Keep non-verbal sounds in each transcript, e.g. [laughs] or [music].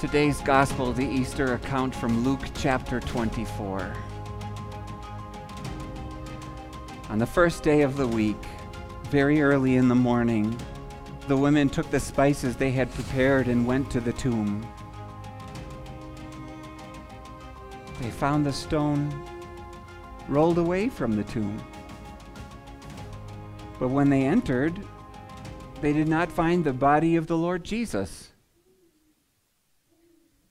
Today's Gospel, the Easter account from Luke chapter 24. On the first day of the week, very early in the morning, the women took the spices they had prepared and went to the tomb. They found the stone rolled away from the tomb. But when they entered, they did not find the body of the Lord Jesus.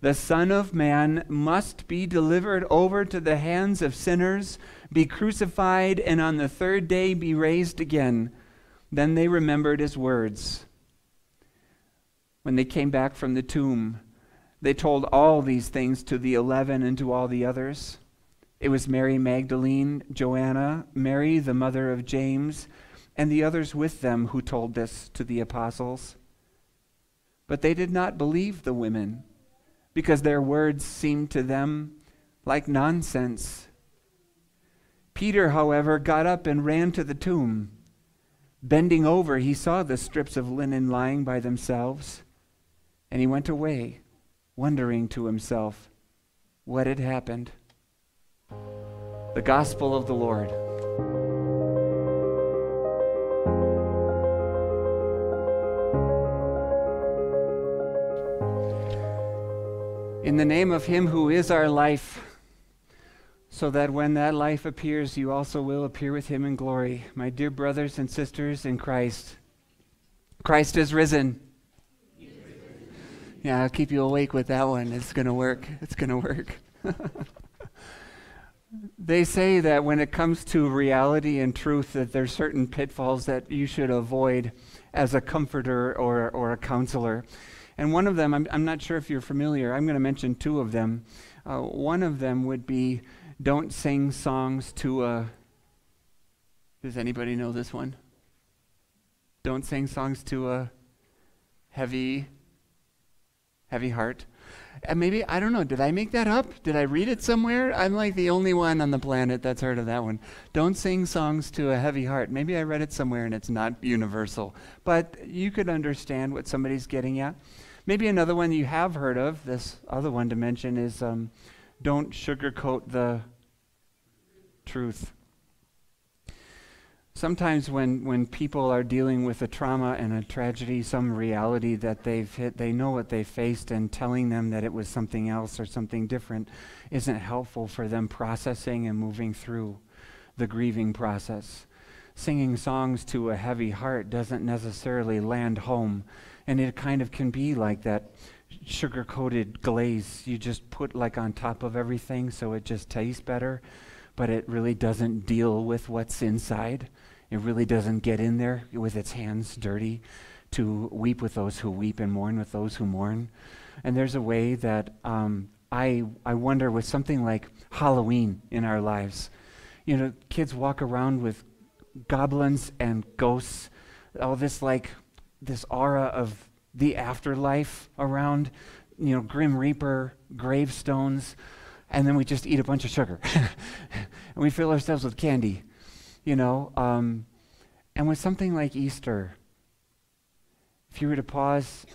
The Son of Man must be delivered over to the hands of sinners be crucified, and on the third day be raised again. Then they remembered his words. When they came back from the tomb, they told all these things to the eleven and to all the others. It was Mary Magdalene, Joanna, Mary, the mother of James, and the others with them who told this to the apostles. But they did not believe the women, because their words seemed to them like nonsense. Peter, however, got up and ran to the tomb. Bending over, he saw the strips of linen lying by themselves, and he went away, wondering to himself what had happened. The Gospel of the Lord. In the name of Him who is our life, so that when that life appears, you also will appear with him in glory. My dear brothers and sisters in Christ, Christ is risen. Yeah, I'll keep you awake with that one. It's going to work. It's going to work. [laughs] they say that when it comes to reality and truth, that there's certain pitfalls that you should avoid as a comforter or, or a counselor. And one of them, I'm, I'm not sure if you're familiar, I'm going to mention two of them. Uh, one of them would be don't sing songs to a. Does anybody know this one? Don't sing songs to a heavy, heavy heart. And maybe, I don't know, did I make that up? Did I read it somewhere? I'm like the only one on the planet that's heard of that one. Don't sing songs to a heavy heart. Maybe I read it somewhere and it's not universal. But you could understand what somebody's getting at. Maybe another one you have heard of, this other one to mention, is um, don't sugarcoat the truth. Sometimes when, when people are dealing with a trauma and a tragedy, some reality that they've hit, they know what they faced, and telling them that it was something else or something different isn't helpful for them processing and moving through the grieving process. Singing songs to a heavy heart doesn't necessarily land home, and it kind of can be like that sugar coated glaze you just put like on top of everything so it just tastes better, but it really doesn't deal with what's inside. It really doesn't get in there with its hands dirty to weep with those who weep and mourn with those who mourn. And there's a way that um, I, I wonder with something like Halloween in our lives. You know, kids walk around with goblins and ghosts, all this like this aura of the afterlife around, you know, Grim Reaper, gravestones, and then we just eat a bunch of sugar. [laughs] and we fill ourselves with candy, you know. Um, and with something like Easter, if you were to pause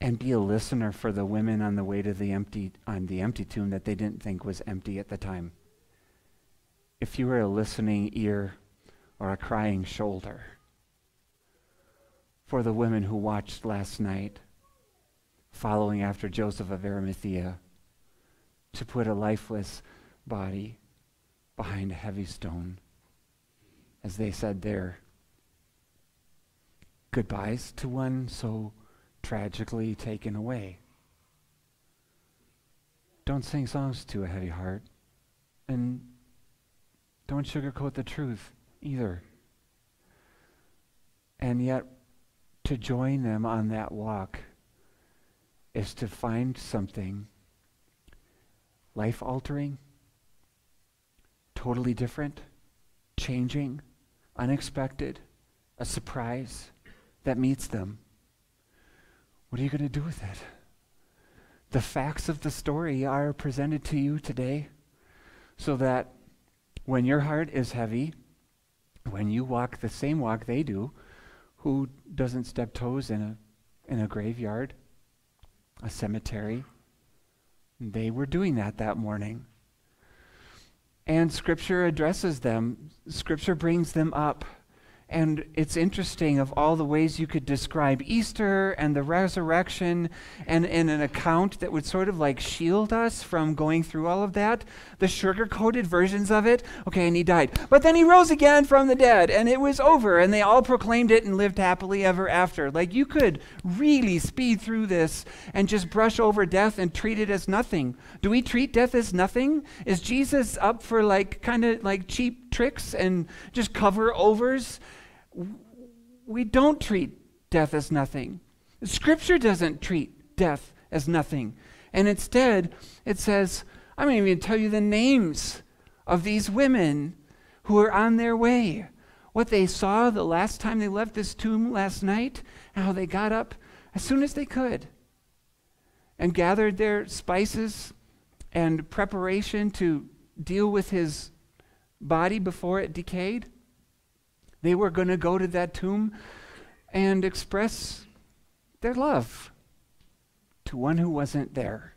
and be a listener for the women on the way to the empty on the empty tomb that they didn't think was empty at the time. If you were a listening ear or a crying shoulder, for the women who watched last night, following after Joseph of Arimathea, to put a lifeless body behind a heavy stone, as they said their goodbyes to one so tragically taken away. Don't sing songs to a heavy heart, and don't sugarcoat the truth either. And yet, to join them on that walk is to find something life altering, totally different, changing, unexpected, a surprise that meets them. What are you going to do with it? The facts of the story are presented to you today so that when your heart is heavy, when you walk the same walk they do, who doesn't step toes in a, in a graveyard, a cemetery? They were doing that that morning. And Scripture addresses them, Scripture brings them up. And it's interesting of all the ways you could describe Easter and the resurrection and in an account that would sort of like shield us from going through all of that. The sugar coated versions of it. Okay, and he died. But then he rose again from the dead and it was over and they all proclaimed it and lived happily ever after. Like you could really speed through this and just brush over death and treat it as nothing. Do we treat death as nothing? Is Jesus up for like kind of like cheap tricks and just cover overs? We don't treat death as nothing. Scripture doesn't treat death as nothing. And instead, it says, I'm going to tell you the names of these women who are on their way. What they saw the last time they left this tomb last night, and how they got up as soon as they could and gathered their spices and preparation to deal with his body before it decayed. They were going to go to that tomb and express their love to one who wasn't there.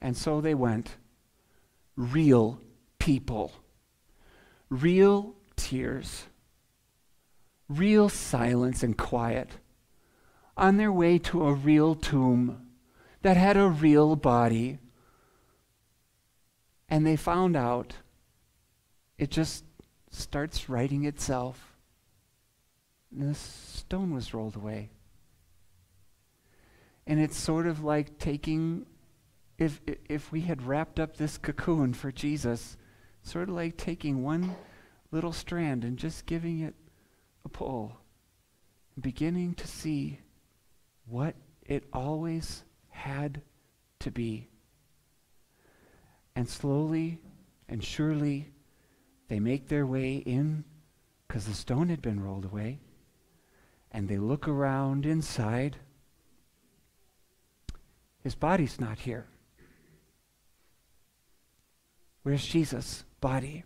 And so they went. Real people, real tears, real silence and quiet on their way to a real tomb that had a real body. And they found out it just starts writing itself. And the stone was rolled away. And it's sort of like taking, if, if we had wrapped up this cocoon for Jesus, sort of like taking one little strand and just giving it a pull, beginning to see what it always had to be. And slowly and surely, they make their way in because the stone had been rolled away. And they look around inside. His body's not here. Where's Jesus' body?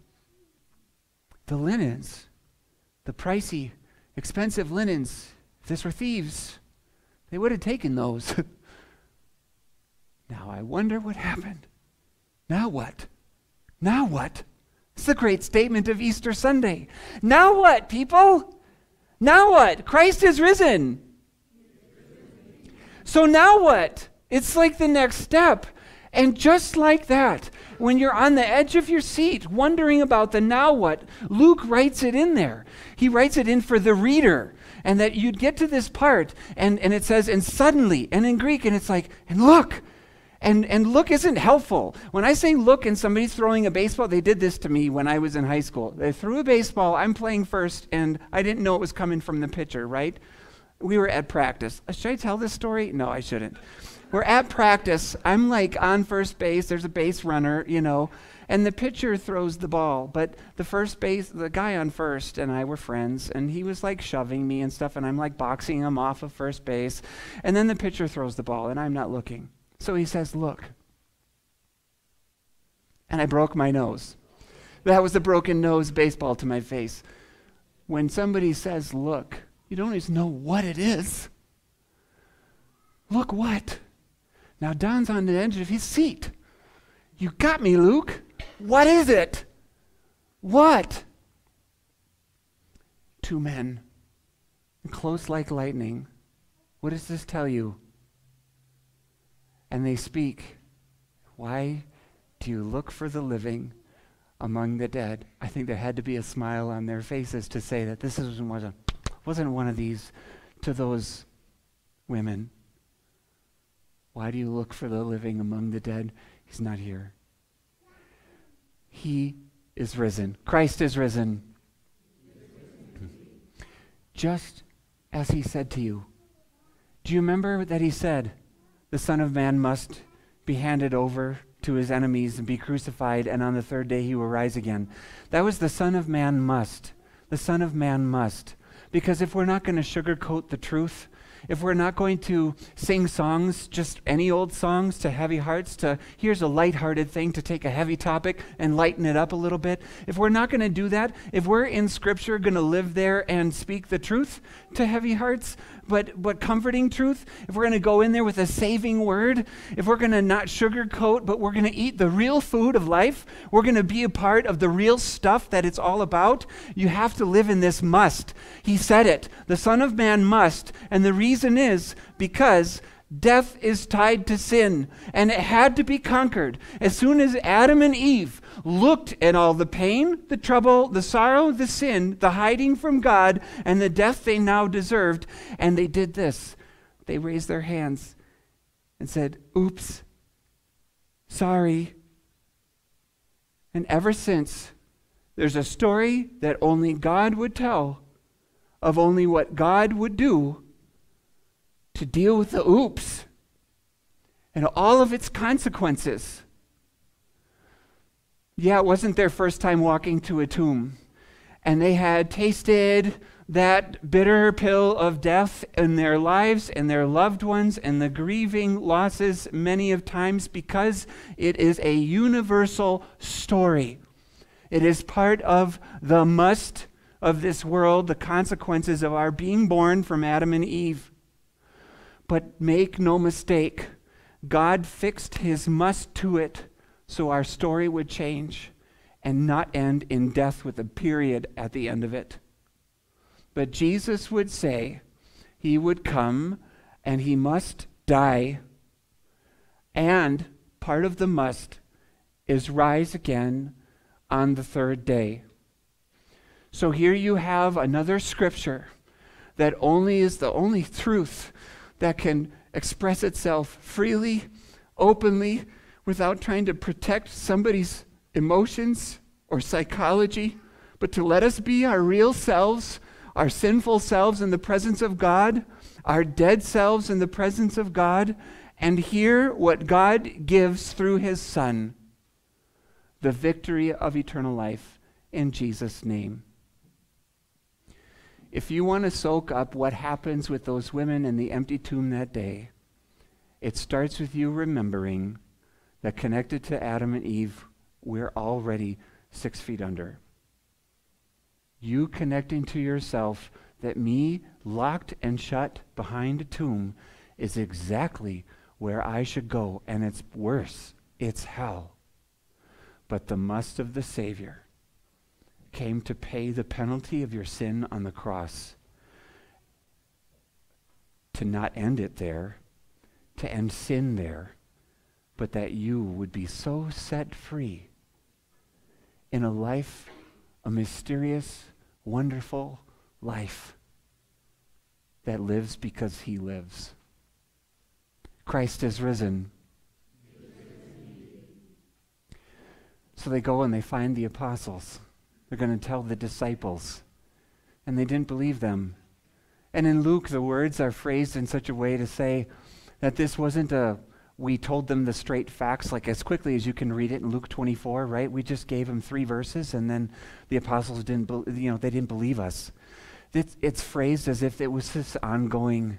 The linens, the pricey, expensive linens, if this were thieves, they would have taken those. [laughs] now I wonder what happened. Now what? Now what? It's the great statement of Easter Sunday. Now what, people? Now what? Christ is risen. So now what? It's like the next step. And just like that, when you're on the edge of your seat wondering about the now what, Luke writes it in there. He writes it in for the reader. And that you'd get to this part, and, and it says, and suddenly, and in Greek, and it's like, and look, and, and look isn't helpful. When I say look and somebody's throwing a baseball, they did this to me when I was in high school. They threw a baseball, I'm playing first, and I didn't know it was coming from the pitcher, right? We were at practice. Uh, should I tell this story? No, I shouldn't. We're at practice. I'm like on first base. There's a base runner, you know, and the pitcher throws the ball. But the first base, the guy on first and I were friends, and he was like shoving me and stuff, and I'm like boxing him off of first base. And then the pitcher throws the ball, and I'm not looking. So he says, Look. And I broke my nose. That was a broken nose baseball to my face. When somebody says, Look, you don't even know what it is. Look what? Now Don's on the edge of his seat. You got me, Luke. What is it? What? Two men, close like lightning. What does this tell you? And they speak, Why do you look for the living among the dead? I think there had to be a smile on their faces to say that this wasn't, wasn't one of these to those women. Why do you look for the living among the dead? He's not here. He is risen. Christ is risen. Just as he said to you. Do you remember that he said, the Son of Man must be handed over to his enemies and be crucified, and on the third day he will rise again. That was the Son of Man must. The Son of Man must. Because if we're not going to sugarcoat the truth, if we're not going to sing songs, just any old songs to heavy hearts, to here's a lighthearted thing to take a heavy topic and lighten it up a little bit, if we're not going to do that, if we're in Scripture going to live there and speak the truth to heavy hearts, but, but comforting truth, if we're going to go in there with a saving word, if we're going to not sugarcoat, but we're going to eat the real food of life, we're going to be a part of the real stuff that it's all about, you have to live in this must. He said it. The Son of Man must. And the reason is because death is tied to sin, and it had to be conquered. As soon as Adam and Eve looked at all the pain, the trouble, the sorrow, the sin, the hiding from God, and the death they now deserved. And they did this. They raised their hands and said, Oops, sorry. And ever since, there's a story that only God would tell of only what God would do to deal with the oops and all of its consequences. Yeah, it wasn't their first time walking to a tomb. And they had tasted that bitter pill of death in their lives and their loved ones and the grieving losses many of times because it is a universal story. It is part of the must of this world, the consequences of our being born from Adam and Eve. But make no mistake, God fixed his must to it so our story would change and not end in death with a period at the end of it. But Jesus would say he would come and he must die. And part of the must is rise again on the third day. So here you have another scripture that only is the only truth that can express itself freely, openly, without trying to protect somebody's emotions or psychology, but to let us be our real selves, our sinful selves in the presence of God, our dead selves in the presence of God, and hear what God gives through his Son the victory of eternal life in Jesus' name. If you want to soak up what happens with those women in the empty tomb that day, it starts with you remembering that connected to Adam and Eve, we're already six feet under. You connecting to yourself that me locked and shut behind a tomb is exactly where I should go, and it's worse. It's hell. But the must of the Savior came to pay the penalty of your sin on the cross. To not end it there, to end sin there, but that you would be so set free in a life, a mysterious, wonderful life that lives because he lives. Christ is risen. So they go and they find the apostles. They're going to tell the disciples. And they didn't believe them. And in Luke, the words are phrased in such a way to say that this wasn't a we told them the straight facts like as quickly as you can read it in Luke 24, right? We just gave them three verses and then the apostles didn't, be, you know, they didn't believe us. It's, it's phrased as if it was this ongoing,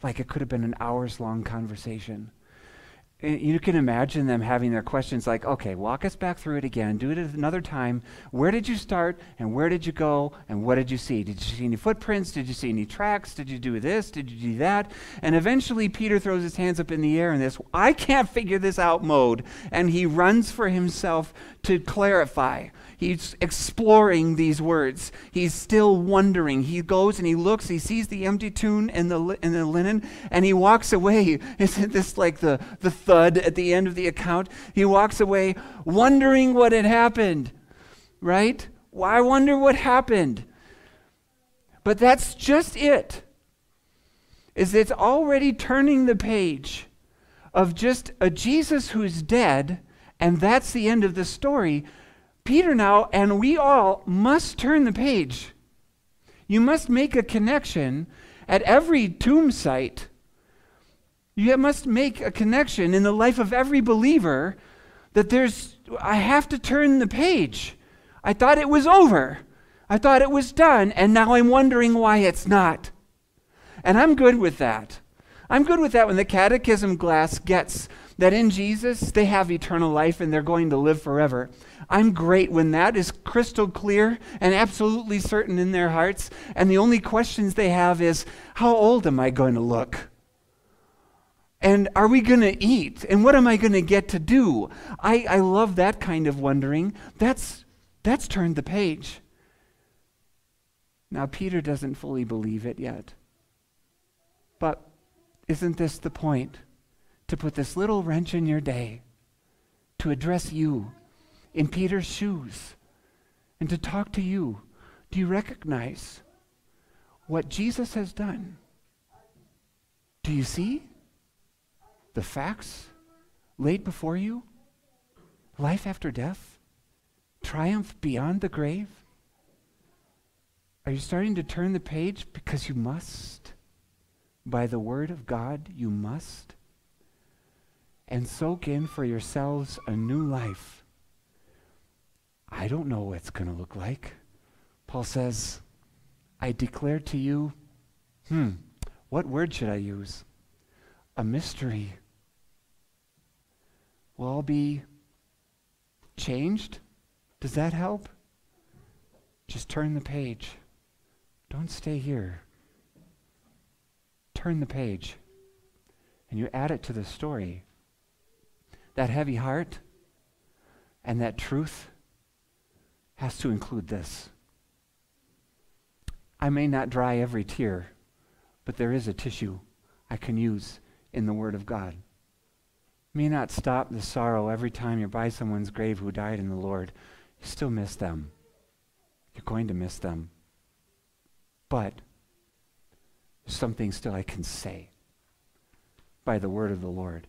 like it could have been an hours long conversation you can imagine them having their questions like, okay, walk us back through it again. Do it another time. Where did you start and where did you go and what did you see? Did you see any footprints? Did you see any tracks? Did you do this? Did you do that? And eventually Peter throws his hands up in the air in this, I can't figure this out mode. And he runs for himself to clarify. He's exploring these words. He's still wondering. He goes and he looks, he sees the empty tomb and the, and the linen, and he walks away. [laughs] Isn't this like the, the thud at the end of the account? He walks away wondering what had happened, right? Well, I wonder what happened. But that's just it. Is it's already turning the page of just a Jesus who's dead, and that's the end of the story Peter now and we all must turn the page. You must make a connection at every tomb site. You must make a connection in the life of every believer that there's, I have to turn the page. I thought it was over. I thought it was done, and now I'm wondering why it's not. And I'm good with that. I'm good with that when the catechism glass gets that in Jesus they have eternal life and they're going to live forever. I'm great when that is crystal clear and absolutely certain in their hearts, and the only questions they have is, How old am I going to look? And are we going to eat? And what am I going to get to do? I, I love that kind of wondering. That's, that's turned the page. Now, Peter doesn't fully believe it yet. But isn't this the point? To put this little wrench in your day, to address you in Peter's shoes, and to talk to you. Do you recognize what Jesus has done? Do you see? the facts laid before you, life after death, triumph beyond the grave? Are you starting to turn the page because you must? By the word of God, you must? And soak in for yourselves a new life. I don't know what it's going to look like. Paul says, I declare to you, hmm, what word should I use? A mystery will all be changed? Does that help? Just turn the page. Don't stay here. Turn the page. And you add it to the story. That heavy heart and that truth has to include this. I may not dry every tear, but there is a tissue I can use in the Word of God may not stop the sorrow every time you're by someone's grave who died in the Lord. You still miss them. You're going to miss them. But there's something still I can say by the word of the Lord.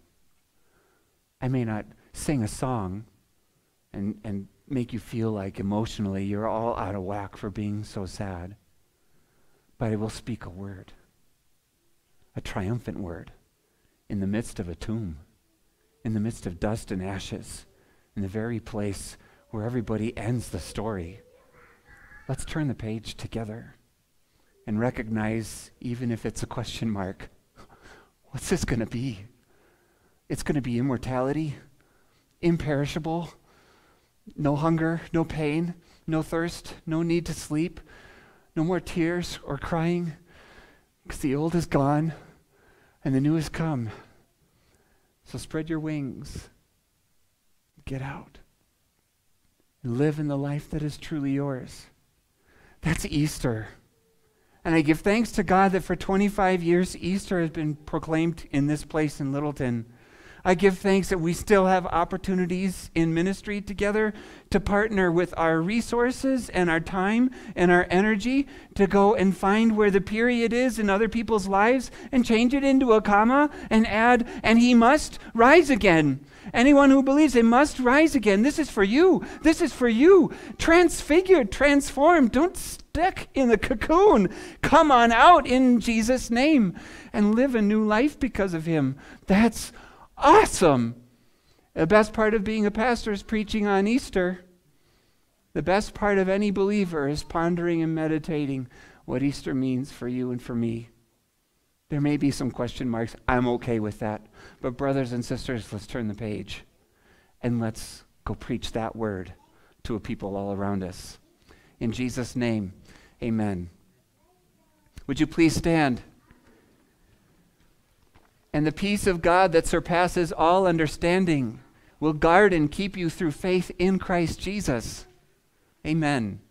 I may not sing a song and, and make you feel like emotionally you're all out of whack for being so sad, but I will speak a word, a triumphant word, in the midst of a tomb in the midst of dust and ashes, in the very place where everybody ends the story. Let's turn the page together and recognize, even if it's a question mark, [laughs] what's this going to be? It's going to be immortality, imperishable, no hunger, no pain, no thirst, no need to sleep, no more tears or crying, because the old is gone and the new has come. So spread your wings. Get out. And live in the life that is truly yours. That's Easter. And I give thanks to God that for 25 years, Easter has been proclaimed in this place in Littleton. I give thanks that we still have opportunities in ministry together to partner with our resources and our time and our energy to go and find where the period is in other people's lives and change it into a comma and add, and he must rise again. Anyone who believes they must rise again. This is for you. This is for you. Transfigured, transformed. Don't stick in the cocoon. Come on out in Jesus' name and live a new life because of him. That's awesome. The best part of being a pastor is preaching on Easter. The best part of any believer is pondering and meditating what Easter means for you and for me. There may be some question marks. I'm okay with that. But, brothers and sisters, let's turn the page and let's go preach that word to a people all around us. In Jesus' name, amen. Would you please stand? And the peace of God that surpasses all understanding will guard and keep you through faith in Christ Jesus. Amen.